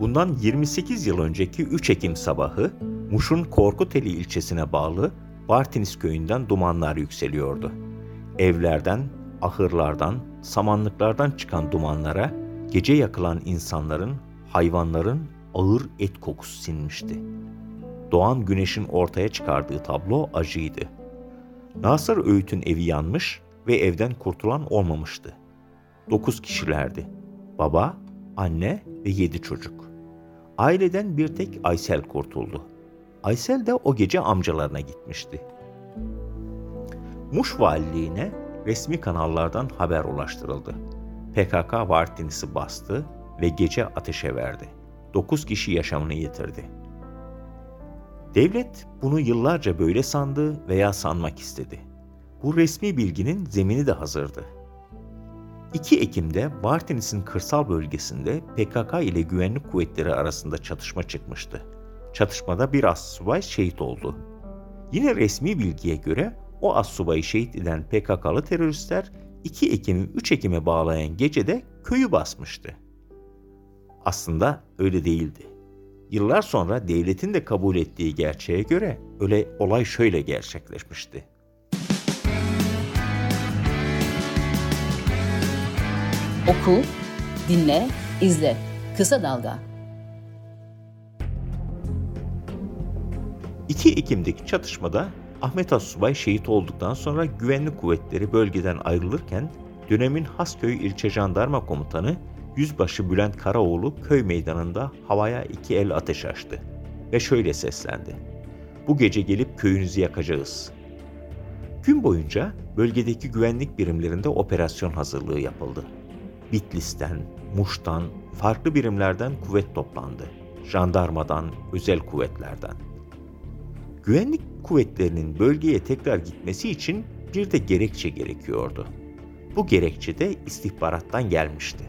Bundan 28 yıl önceki 3 Ekim sabahı Muş'un Korkuteli ilçesine bağlı Bartiniz köyünden dumanlar yükseliyordu. Evlerden, ahırlardan, samanlıklardan çıkan dumanlara gece yakılan insanların, hayvanların ağır et kokusu sinmişti. Doğan güneşin ortaya çıkardığı tablo acıydı. Nasır Öğüt'ün evi yanmış ve evden kurtulan olmamıştı. Dokuz kişilerdi. Baba, anne ve yedi çocuk. Aileden bir tek Aysel kurtuldu. Aysel de o gece amcalarına gitmişti. Muş valiliğine resmi kanallardan haber ulaştırıldı. PKK Vartinis'i bastı ve gece ateşe verdi. 9 kişi yaşamını yitirdi. Devlet bunu yıllarca böyle sandı veya sanmak istedi. Bu resmi bilginin zemini de hazırdı. 2 Ekim'de Vartinis'in kırsal bölgesinde PKK ile güvenlik kuvvetleri arasında çatışma çıkmıştı. Çatışmada bir assubay şehit oldu. Yine resmi bilgiye göre o assubayı şehit eden PKK'lı teröristler 2 Ekim'i 3 Ekim'e bağlayan gecede köyü basmıştı. Aslında öyle değildi. Yıllar sonra devletin de kabul ettiği gerçeğe göre öyle olay şöyle gerçekleşmişti. Oku, dinle, izle. Kısa Dalga. 2 Ekim'deki çatışmada Ahmet Assubay şehit olduktan sonra güvenlik kuvvetleri bölgeden ayrılırken dönemin Hasköy İlçe Jandarma Komutanı Yüzbaşı Bülent Karaoğlu köy meydanında havaya iki el ateş açtı ve şöyle seslendi. Bu gece gelip köyünüzü yakacağız. Gün boyunca bölgedeki güvenlik birimlerinde operasyon hazırlığı yapıldı. Bitlis'ten, Muş'tan, farklı birimlerden kuvvet toplandı. Jandarmadan, özel kuvvetlerden. Güvenlik kuvvetlerinin bölgeye tekrar gitmesi için bir de gerekçe gerekiyordu. Bu gerekçe de istihbarattan gelmişti.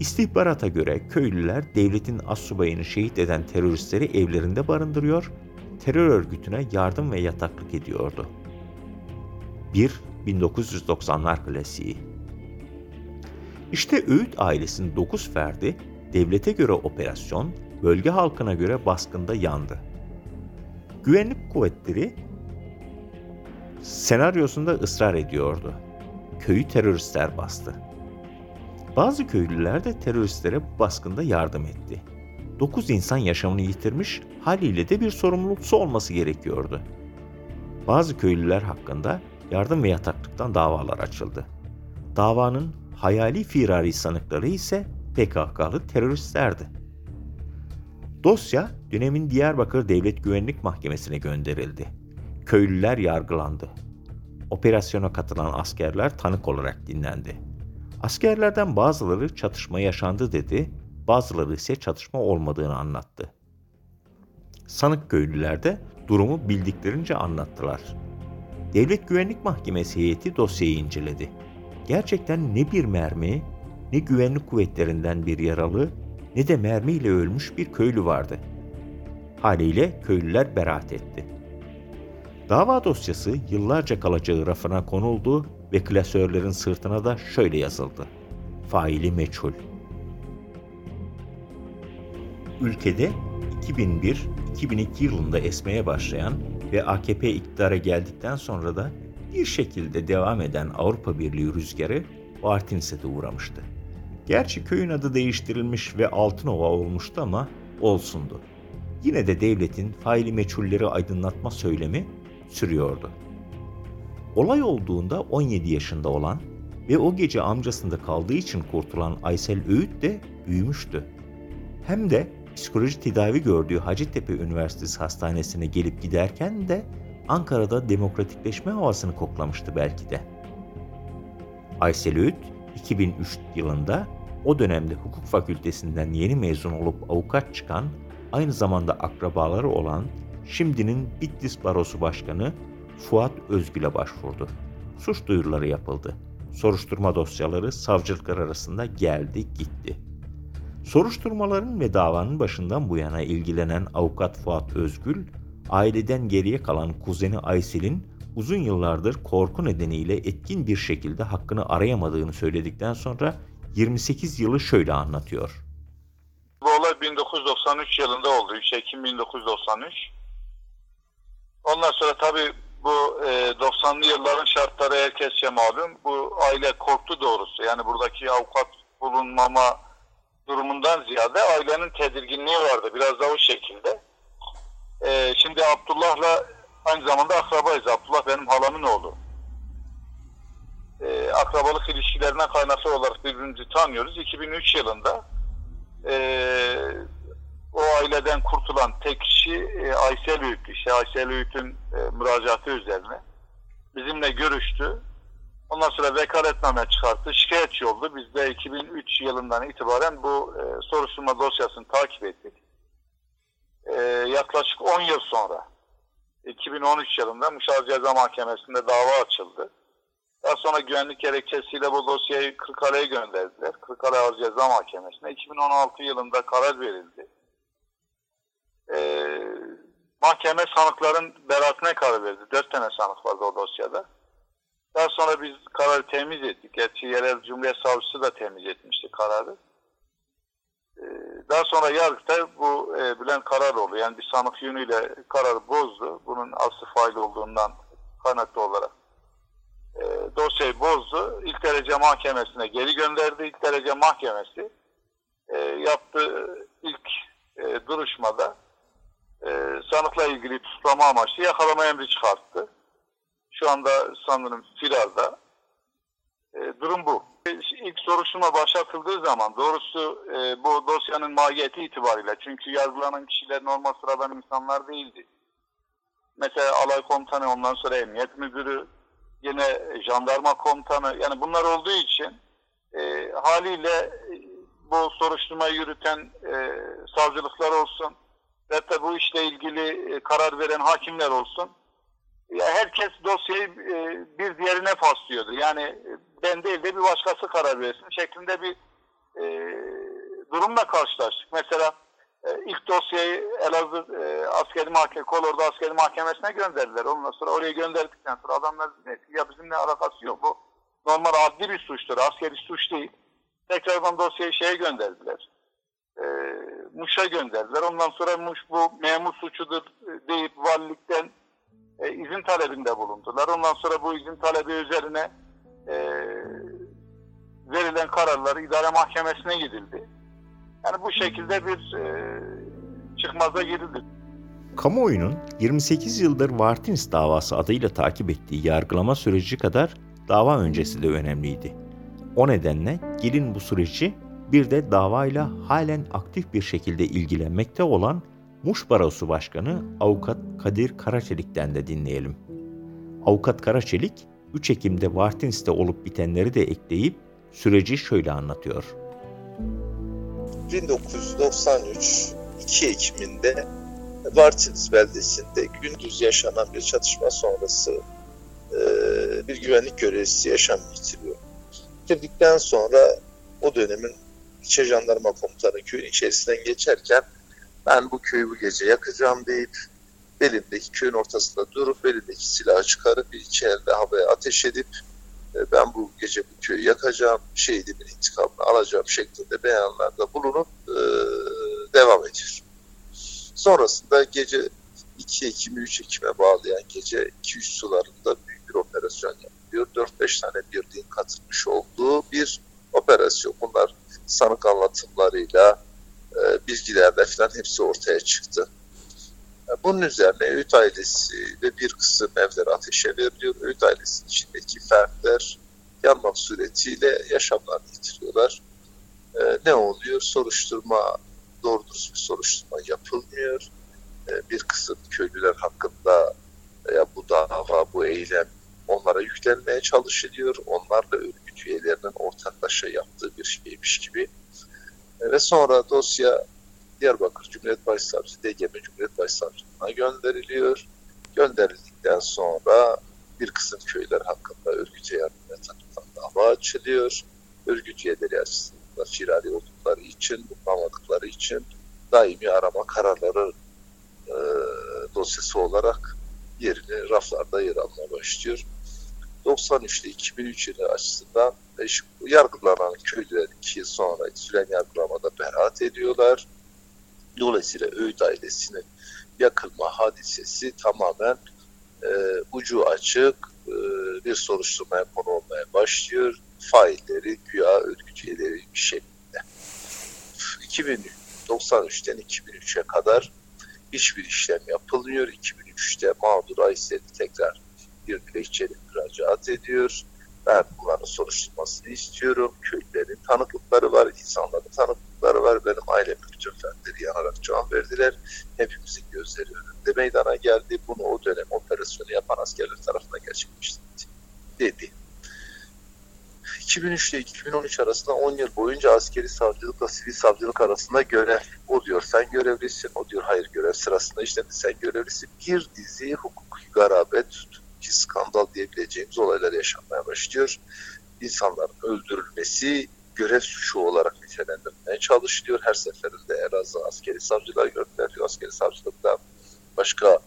İstihbarata göre köylüler devletin assubayını şehit eden teröristleri evlerinde barındırıyor, terör örgütüne yardım ve yataklık ediyordu. 1. 1990'lar klasiği İşte Öğüt ailesinin 9 ferdi devlete göre operasyon, bölge halkına göre baskında yandı. Güvenlik kuvvetleri senaryosunda ısrar ediyordu. Köyü teröristler bastı. Bazı köylüler de teröristlere bu baskında yardım etti. 9 insan yaşamını yitirmiş, haliyle de bir sorumluluğu olması gerekiyordu. Bazı köylüler hakkında yardım ve yataklıktan davalar açıldı. Davanın hayali firari sanıkları ise PKK'lı teröristlerdi. Dosya dönemin Diyarbakır Devlet Güvenlik Mahkemesi'ne gönderildi. Köylüler yargılandı. Operasyona katılan askerler tanık olarak dinlendi. Askerlerden bazıları çatışma yaşandı dedi, bazıları ise çatışma olmadığını anlattı. Sanık köylüler de durumu bildiklerince anlattılar. Devlet Güvenlik Mahkemesi heyeti dosyayı inceledi. Gerçekten ne bir mermi, ne güvenlik kuvvetlerinden bir yaralı, ne de mermiyle ölmüş bir köylü vardı. Haliyle köylüler beraat etti. Dava dosyası yıllarca kalacağı rafına konuldu ve klasörlerin sırtına da şöyle yazıldı. Faili meçhul. Ülkede 2001-2002 yılında esmeye başlayan ve AKP iktidara geldikten sonra da bir şekilde devam eden Avrupa Birliği rüzgarı Bartins'e de uğramıştı. Gerçi köyün adı değiştirilmiş ve Altınova olmuştu ama olsundu. Yine de devletin faili meçhulleri aydınlatma söylemi sürüyordu. Olay olduğunda 17 yaşında olan ve o gece amcasında kaldığı için kurtulan Aysel Öğüt de büyümüştü. Hem de psikoloji tedavi gördüğü Hacettepe Üniversitesi Hastanesi'ne gelip giderken de Ankara'da demokratikleşme havasını koklamıştı belki de. Aysel Öğüt 2003 yılında o dönemde hukuk fakültesinden yeni mezun olup avukat çıkan, aynı zamanda akrabaları olan şimdinin Bitlis Barosu Başkanı Fuat Özgül'e başvurdu. Suç duyuruları yapıldı. Soruşturma dosyaları savcılıklar arasında geldi gitti. Soruşturmaların ve davanın başından bu yana ilgilenen avukat Fuat Özgül, aileden geriye kalan kuzeni Aysel'in uzun yıllardır korku nedeniyle etkin bir şekilde hakkını arayamadığını söyledikten sonra 28 yılı şöyle anlatıyor. Bu olay 1993 yılında oldu. 3 Ekim 1993. Ondan sonra tabii bu e, 90'lı yılların şartları herkesçe malum. Bu aile korktu doğrusu. Yani buradaki avukat bulunmama durumundan ziyade ailenin tedirginliği vardı. Biraz da o şekilde. E, şimdi Abdullah'la aynı zamanda akrabayız. Abdullah benim halamın oğlu. E, akrabalık ilişkilerine kaynaklı olarak birbirimizi tanıyoruz. 2003 yılında e, o aileden kurtulan tek kişi e, Aysel Öğüt. İşte Aysel Öğüt'ün e, müracaatı üzerine bizimle görüştü. Ondan sonra vekaletname çıkarttı. Şikayetçi oldu. Biz de 2003 yılından itibaren bu e, soruşturma dosyasını takip ettik. E, yaklaşık 10 yıl sonra 2013 yılında Muşal Ceza Mahkemesi'nde dava açıldı. Daha sonra güvenlik gerekçesiyle bu dosyayı Kırıkkale'ye gönderdiler. Kırıkkale Ağır Ceza Mahkemesi'ne. 2016 yılında karar verildi. Ee, mahkeme sanıkların beraatine karar verdi. Dört tane sanık vardı o dosyada. Daha sonra biz kararı temiz ettik. Gerçi yerel Cumhuriyet Savcısı da temiz etmişti kararı. Daha sonra yargıta bu e, Bülent Kararoğlu yani bir sanık yönüyle kararı bozdu. Bunun aslı fail olduğundan kaynaklı olarak e, dosyayı bozdu. İlk derece mahkemesine geri gönderdi. İlk derece mahkemesi e, yaptığı ilk e, duruşmada e, sanıkla ilgili tutuklama amaçlı yakalama emri çıkarttı. Şu anda sanırım firarda. E, durum bu. İlk soruşturma başlatıldığı zaman doğrusu e, bu dosyanın mahiyeti itibariyle çünkü yargılanan kişiler normal sıradan insanlar değildi. Mesela alay komutanı ondan sonra emniyet müdürü yine jandarma komutanı yani bunlar olduğu için e, haliyle e, bu soruşturmayı yürüten savcılıklar olsun ve bu işle ilgili karar veren hakimler olsun herkes dosyayı e, bir diğerine paslıyordu. Yani e, ben değil de bir başkası karar versin şeklinde bir e, durumla karşılaştık. Mesela ilk dosyayı Elazığ askeri mahkeme, Kolordu askeri mahkemesine gönderdiler. Ondan sonra oraya gönderdikten sonra adamlar ya bizimle alakası yok. Bu normal adli bir suçtur. Askeri suç değil. Tekrardan dosyayı şeye gönderdiler. E, Muş'a gönderdiler. Ondan sonra Muş bu memur suçudur deyip valilikten e, izin talebinde bulundular. Ondan sonra bu izin talebi üzerine e, verilen kararlar idare mahkemesine gidildi. Yani bu şekilde bir e, çıkmaza girildi. Kamuoyunun 28 yıldır Vartins davası adıyla takip ettiği yargılama süreci kadar dava öncesi de önemliydi. O nedenle gelin bu süreci bir de davayla halen aktif bir şekilde ilgilenmekte olan Muş Barosu Başkanı Avukat Kadir Karaçelik'ten de dinleyelim. Avukat Karaçelik, 3 Ekim'de Vartins'te olup bitenleri de ekleyip süreci şöyle anlatıyor. 1993 2 Ekim'inde Vartins beldesinde gündüz yaşanan bir çatışma sonrası e, bir güvenlik görevlisi yaşamını yitiriyor. Bitirdikten sonra o dönemin İçe Jandarma Komutanı köyün içerisinden geçerken ben bu köyü bu gece yakacağım deyip belindeki köyün ortasında durup belindeki silahı çıkarıp bir içeride havaya ateş edip e, ben bu gece bu köyü yakacağım, şehidimin intikamını alacağım şeklinde beyanlarda bulunup e, devam ediyor. Sonrasında gece 2 Ekim'i 3 Ekim'e bağlayan gece 2-3 sularında büyük bir operasyon yapılıyor. 4-5 tane birliğin katılmış olduğu bir operasyon. Bunlar sanık anlatımlarıyla, e, bilgilerle falan hepsi ortaya çıktı. Bunun üzerine Öğüt ailesi ve bir kısım evler ateşe veriliyor. Öğüt ailesinin içindeki fertler yanmak suretiyle yaşamlarını yitiriyorlar. Ee, ne oluyor? Soruşturma, doğru dürüst bir soruşturma yapılmıyor. Ee, bir kısım köylüler hakkında ya bu dava, bu eylem onlara yüklenmeye çalışılıyor. Onlarla örgüt üyelerinin ortaklaşa yaptığı bir şeymiş gibi. Ve sonra dosya Diyarbakır Cumhuriyet Başsavcısı, DGM Cumhuriyet Başsavcılığına gönderiliyor. Gönderildikten sonra bir kısım köyler hakkında örgüte yardım tarafından dava açılıyor. Örgüt üyeleri açısından firari oldukları için, bulunamadıkları için daimi arama kararları e, dosyası olarak yerini raflarda yer almaya başlıyor. 93'te 2003 yılı açısından yargılanan köylüler iki yıl sonra süren yargılamada beraat ediyorlar Dolayısıyla Öğüt ailesinin yakılma hadisesi tamamen e, ucu açık e, bir soruşturmaya konu olmaya başlıyor. Failleri güya örgüt bir şekilde. 2093'ten 2003'e kadar hiçbir işlem yapılmıyor. 2003'te mağdur Aysel tekrar bir dilekçeyle müracaat ediyor. Ben bunların soruşturmasını istiyorum. Köylülerin tanıklıkları var, insanların tanıklıkları var. Benim ailemin bütün fertleri yanarak can verdiler. Hepimizin gözleri önünde meydana geldi. Bunu o dönem operasyonu yapan askerler tarafından gerçekleştirdi dedi. 2003 ile 2013 arasında 10 yıl boyunca askeri savcılıkla sivil savcılık arasında görev. O diyor sen görevlisin, o diyor hayır görev sırasında işte sen görevlisin. Bir dizi hukuki garabet, ki skandal diyebileceğimiz olaylar yaşanmaya başlıyor. İnsanların öldürülmesi görev suçu olarak nitelendirilmeye çalışılıyor. Her seferinde Elazığ askeri savcılar gönderiliyor. Askeri savcılıkta başka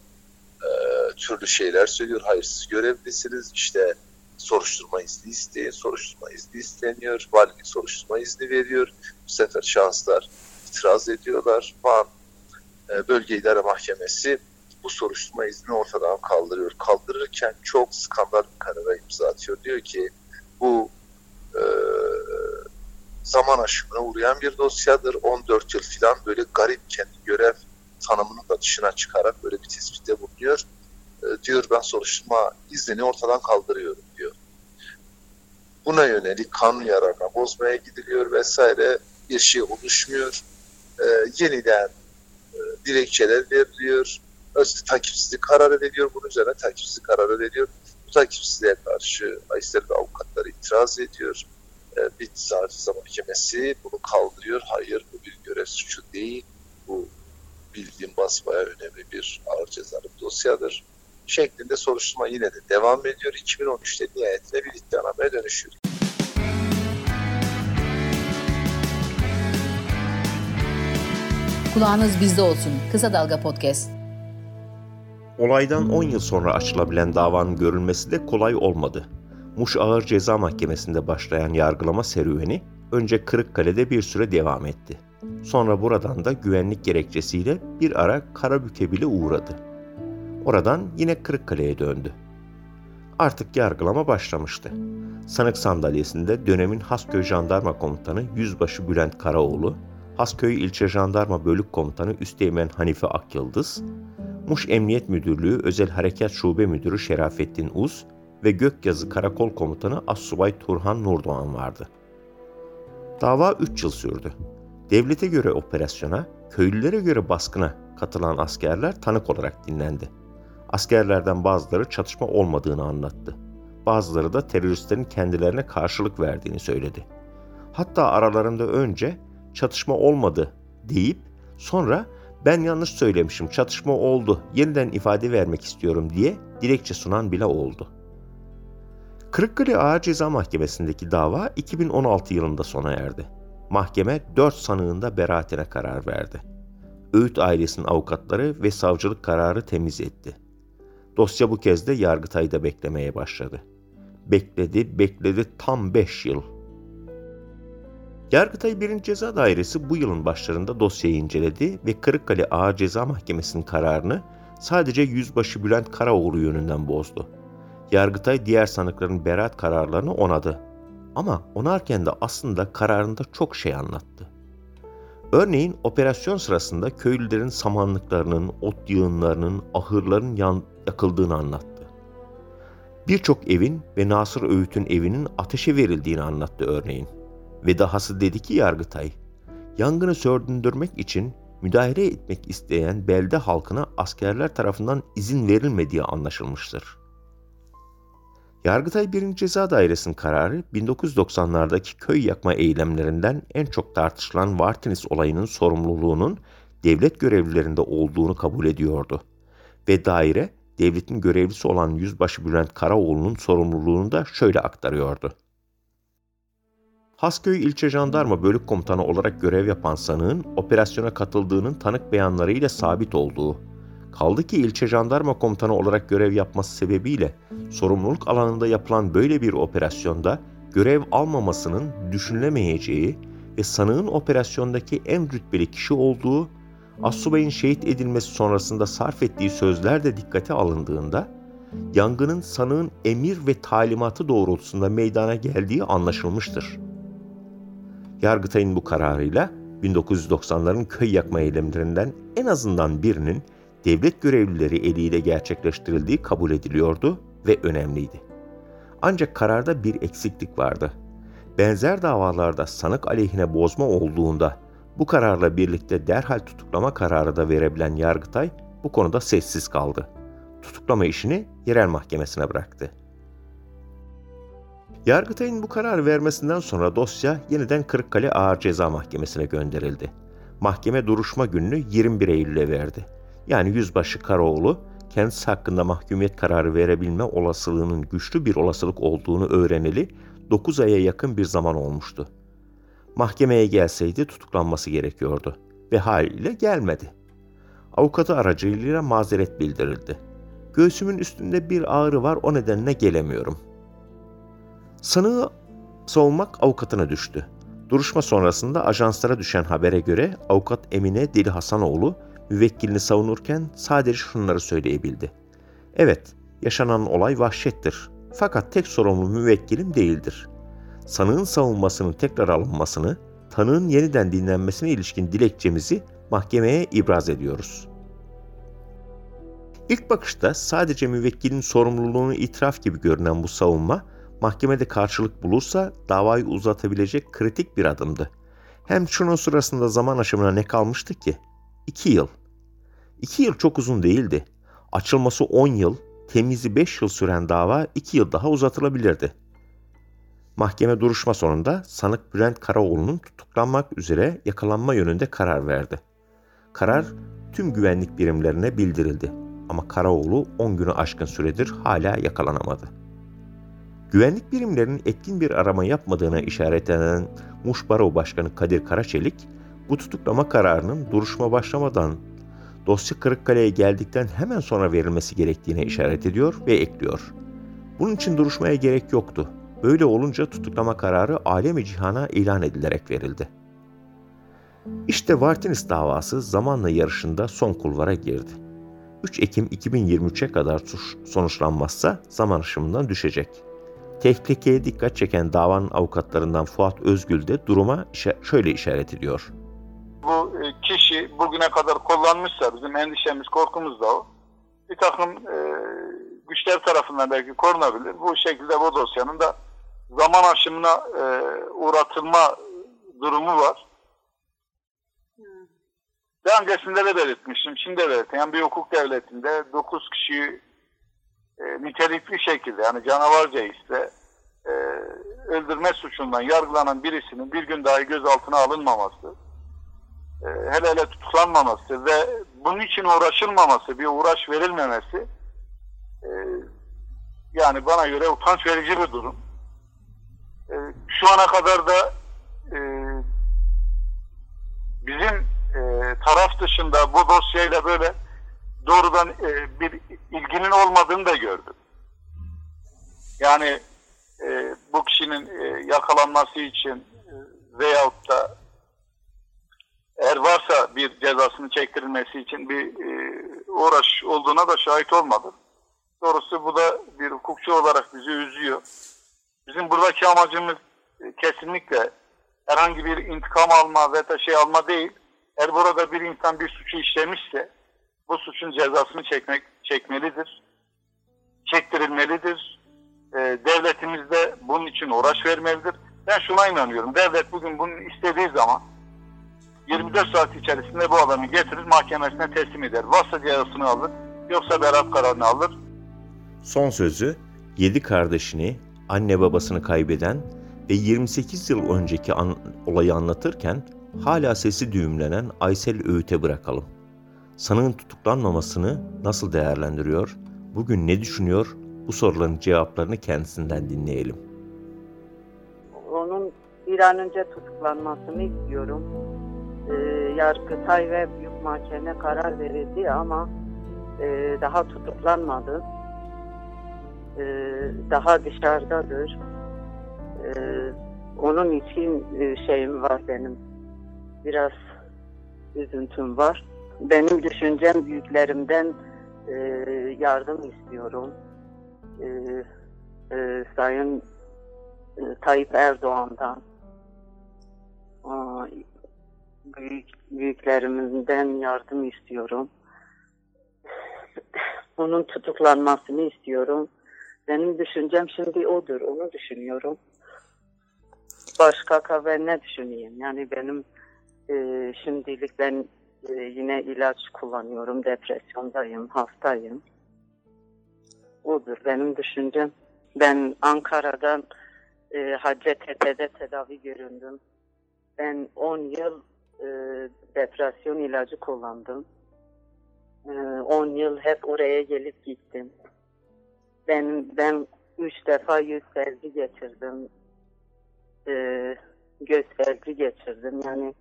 e, türlü şeyler söylüyor. Hayır siz görevlisiniz. İşte soruşturma izni isteyin. Soruşturma izni isteniyor. Valilik soruşturma izni veriyor. Bu sefer şahıslar itiraz ediyorlar. Van e, Bölge İdare Mahkemesi bu soruşturma izni ortadan kaldırıyor. Kaldırırken çok skandal bir karara imza atıyor. Diyor ki bu e, zaman aşımına uğrayan bir dosyadır. 14 yıl falan böyle garip kendi görev tanımının da dışına çıkarak böyle bir tespitte bulunuyor. E, diyor ben soruşturma iznini ortadan kaldırıyorum diyor. Buna yönelik kanun yararına bozmaya gidiliyor vesaire bir şey oluşmuyor. E, yeniden e, dilekçeler veriliyor takipsizlik kararı veriyor. Bunun üzerine takipsizlik kararı veriyor. Bu takipsizliğe karşı Aysel ve avukatları itiraz ediyor. E, Bitlis Hafıza Mahkemesi bunu kaldırıyor. Hayır bu bir görev suçu değil. Bu bildiğim basbaya önemli bir ağır cezalı bir dosyadır. Şeklinde soruşturma yine de devam ediyor. 2013'te nihayetinde bir iddianameye dönüşüyor. Kulağınız bizde olsun. Kısa Dalga Podcast. Olaydan 10 yıl sonra açılabilen davanın görülmesi de kolay olmadı. Muş Ağır Ceza Mahkemesi'nde başlayan yargılama serüveni önce Kırıkkale'de bir süre devam etti. Sonra buradan da güvenlik gerekçesiyle bir ara Karabük'e bile uğradı. Oradan yine Kırıkkale'ye döndü. Artık yargılama başlamıştı. Sanık sandalyesinde dönemin Hasköy Jandarma Komutanı Yüzbaşı Bülent Karaoğlu, Hasköy İlçe Jandarma Bölük Komutanı Üsteğmen Hanife Akyıldız, Muş Emniyet Müdürlüğü Özel Harekat Şube Müdürü Şerafettin Uz ve Gökyazı Karakol Komutanı Assubay Turhan Nurdoğan vardı. Dava 3 yıl sürdü. Devlete göre operasyona, köylülere göre baskına katılan askerler tanık olarak dinlendi. Askerlerden bazıları çatışma olmadığını anlattı. Bazıları da teröristlerin kendilerine karşılık verdiğini söyledi. Hatta aralarında önce çatışma olmadı deyip sonra ben yanlış söylemişim, çatışma oldu, yeniden ifade vermek istiyorum diye dilekçe sunan bile oldu. Kırıkkale Ağır Ceza Mahkemesi'ndeki dava 2016 yılında sona erdi. Mahkeme 4 sanığında beraatine karar verdi. Öğüt ailesinin avukatları ve savcılık kararı temiz etti. Dosya bu kez de Yargıtay'da beklemeye başladı. Bekledi, bekledi tam 5 yıl. Yargıtay 1. Ceza Dairesi bu yılın başlarında dosyayı inceledi ve Kırıkkale Ağır Ceza Mahkemesi'nin kararını sadece Yüzbaşı Bülent Karaoğlu yönünden bozdu. Yargıtay diğer sanıkların beraat kararlarını onadı. Ama onarken de aslında kararında çok şey anlattı. Örneğin operasyon sırasında köylülerin samanlıklarının, ot yığınlarının, ahırların yan, yakıldığını anlattı. Birçok evin ve Nasır Öğüt'ün evinin ateşe verildiğini anlattı örneğin. Ve dahası dedi ki Yargıtay, yangını söndürmek için müdahale etmek isteyen belde halkına askerler tarafından izin verilmediği anlaşılmıştır. Yargıtay 1. Ceza Dairesi'nin kararı 1990'lardaki köy yakma eylemlerinden en çok tartışılan Vartinis olayının sorumluluğunun devlet görevlilerinde olduğunu kabul ediyordu. Ve daire devletin görevlisi olan Yüzbaşı Bülent Karaoğlu'nun sorumluluğunu da şöyle aktarıyordu. Hasköy İlçe Jandarma Bölük Komutanı olarak görev yapan sanığın operasyona katıldığının tanık beyanlarıyla sabit olduğu, kaldı ki ilçe jandarma komutanı olarak görev yapması sebebiyle sorumluluk alanında yapılan böyle bir operasyonda görev almamasının düşünülemeyeceği ve sanığın operasyondaki en rütbeli kişi olduğu Assubay'ın şehit edilmesi sonrasında sarf ettiği sözler de dikkate alındığında yangının sanığın emir ve talimatı doğrultusunda meydana geldiği anlaşılmıştır. Yargıtay'ın bu kararıyla 1990'ların köy yakma eylemlerinden en azından birinin devlet görevlileri eliyle gerçekleştirildiği kabul ediliyordu ve önemliydi. Ancak kararda bir eksiklik vardı. Benzer davalarda sanık aleyhine bozma olduğunda bu kararla birlikte derhal tutuklama kararı da verebilen Yargıtay bu konuda sessiz kaldı. Tutuklama işini yerel mahkemesine bıraktı. Yargıtay'ın bu karar vermesinden sonra dosya yeniden Kırıkkale Ağır Ceza Mahkemesi'ne gönderildi. Mahkeme duruşma gününü 21 Eylül'e verdi. Yani Yüzbaşı Karaoğlu kendisi hakkında mahkumiyet kararı verebilme olasılığının güçlü bir olasılık olduğunu öğreneli 9 aya yakın bir zaman olmuştu. Mahkemeye gelseydi tutuklanması gerekiyordu ve haliyle gelmedi. Avukatı aracılığıyla mazeret bildirildi. Göğsümün üstünde bir ağrı var o nedenle gelemiyorum. Sanığı savunmak avukatına düştü. Duruşma sonrasında ajanslara düşen habere göre avukat Emine Deli Hasanoğlu müvekkilini savunurken sadece şunları söyleyebildi. Evet, yaşanan olay vahşettir. Fakat tek sorumlu müvekkilim değildir. Sanığın savunmasının tekrar alınmasını, tanığın yeniden dinlenmesine ilişkin dilekçemizi mahkemeye ibraz ediyoruz. İlk bakışta sadece müvekkilin sorumluluğunu itiraf gibi görünen bu savunma, mahkemede karşılık bulursa davayı uzatabilecek kritik bir adımdı. Hem şunun sırasında zaman aşımına ne kalmıştı ki? İki yıl. İki yıl çok uzun değildi. Açılması on yıl, temizi beş yıl süren dava iki yıl daha uzatılabilirdi. Mahkeme duruşma sonunda sanık Bülent Karaoğlu'nun tutuklanmak üzere yakalanma yönünde karar verdi. Karar tüm güvenlik birimlerine bildirildi ama Karaoğlu 10 günü aşkın süredir hala yakalanamadı. Güvenlik birimlerinin etkin bir arama yapmadığına işaret eden Muş Baro Başkanı Kadir Karaçelik, bu tutuklama kararının duruşma başlamadan dosya Kırıkkale'ye geldikten hemen sonra verilmesi gerektiğine işaret ediyor ve ekliyor. Bunun için duruşmaya gerek yoktu. Böyle olunca tutuklama kararı alemi cihana ilan edilerek verildi. İşte Vartinis davası zamanla yarışında son kulvara girdi. 3 Ekim 2023'e kadar sonuçlanmazsa zaman aşımından düşecek. Tehlikeye dikkat çeken davanın avukatlarından Fuat Özgül de duruma şöyle işaret ediyor. Bu e, kişi bugüne kadar kullanmışsa bizim endişemiz, korkumuz da o. Bir takım e, güçler tarafından belki korunabilir. Bu şekilde bu dosyanın da zaman aşımına e, uğratılma durumu var. Daha öncesinde de belirtmiştim, şimdi de belirttim. Yani bir hukuk devletinde 9 kişiyi e, nitelikli şekilde yani canavarca ise e, öldürme suçundan yargılanan birisinin bir gün dahi gözaltına alınmaması, e, hele hele tutuklanmaması ve bunun için uğraşılmaması, bir uğraş verilmemesi e, yani bana göre utanç verici bir durum. E, şu ana kadar da e, bizim e, taraf dışında bu dosyayla böyle doğrudan e, bir ilginin olmadığını da gördüm. Yani e, bu kişinin e, yakalanması için e, veyahut da eğer varsa bir cezasını çektirilmesi için bir e, uğraş olduğuna da şahit olmadım. Doğrusu bu da bir hukukçu olarak bizi üzüyor. Bizim buradaki amacımız e, kesinlikle herhangi bir intikam alma ve da şey alma değil. Eğer burada bir insan bir suçu işlemişse bu suçun cezasını çekmek çekmelidir. Çektirilmelidir. E, devletimiz de bunun için uğraş vermelidir. Ben şuna inanıyorum. Devlet bugün bunu istediği zaman 24 saat içerisinde bu adamı getirir mahkemesine teslim eder. Varsa cezasını alır yoksa beraat kararını alır. Son sözü 7 kardeşini, anne babasını kaybeden ve 28 yıl önceki an, olayı anlatırken hala sesi düğümlenen Aysel Öğüt'e bırakalım. Sanığın tutuklanmamasını nasıl değerlendiriyor, bugün ne düşünüyor, bu soruların cevaplarını kendisinden dinleyelim. Onun bir an önce tutuklanmasını istiyorum. Ee, Yargıtay ve Büyük Mahkeme karar verildi ama e, daha tutuklanmadı. Ee, daha dışarıdadır. Ee, onun için e, şeyim var benim. Biraz üzüntüm var. Benim düşüncem büyüklerimden e, yardım istiyorum. E, e, Sayın e, Tayyip Erdoğan'dan Aa, büyük, büyüklerimizden yardım istiyorum. Onun tutuklanmasını istiyorum. Benim düşüncem şimdi odur. Onu düşünüyorum. Başka ben ne düşüneyim? Yani benim e, şimdilik ben e, yine ilaç kullanıyorum. Depresyondayım, hastayım. Odur benim düşüncem. Ben Ankara'dan e, Hacettepe'de tedavi göründüm. Ben 10 yıl e, depresyon ilacı kullandım. 10 e, yıl hep oraya gelip gittim. Ben ben üç defa yüz felci geçirdim. E, göz felci geçirdim. Yani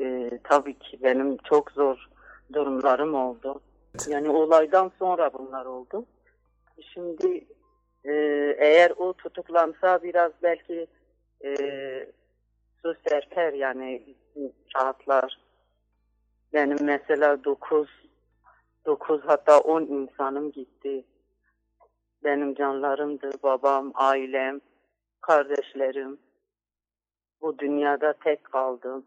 e, tabii ki benim çok zor durumlarım oldu. Yani olaydan sonra bunlar oldu. Şimdi e, eğer o tutuklansa biraz belki e, su serper yani rahatlar. Benim mesela 9 9 hatta 10 insanım gitti. Benim canlarımdı, babam, ailem, kardeşlerim. Bu dünyada tek kaldım.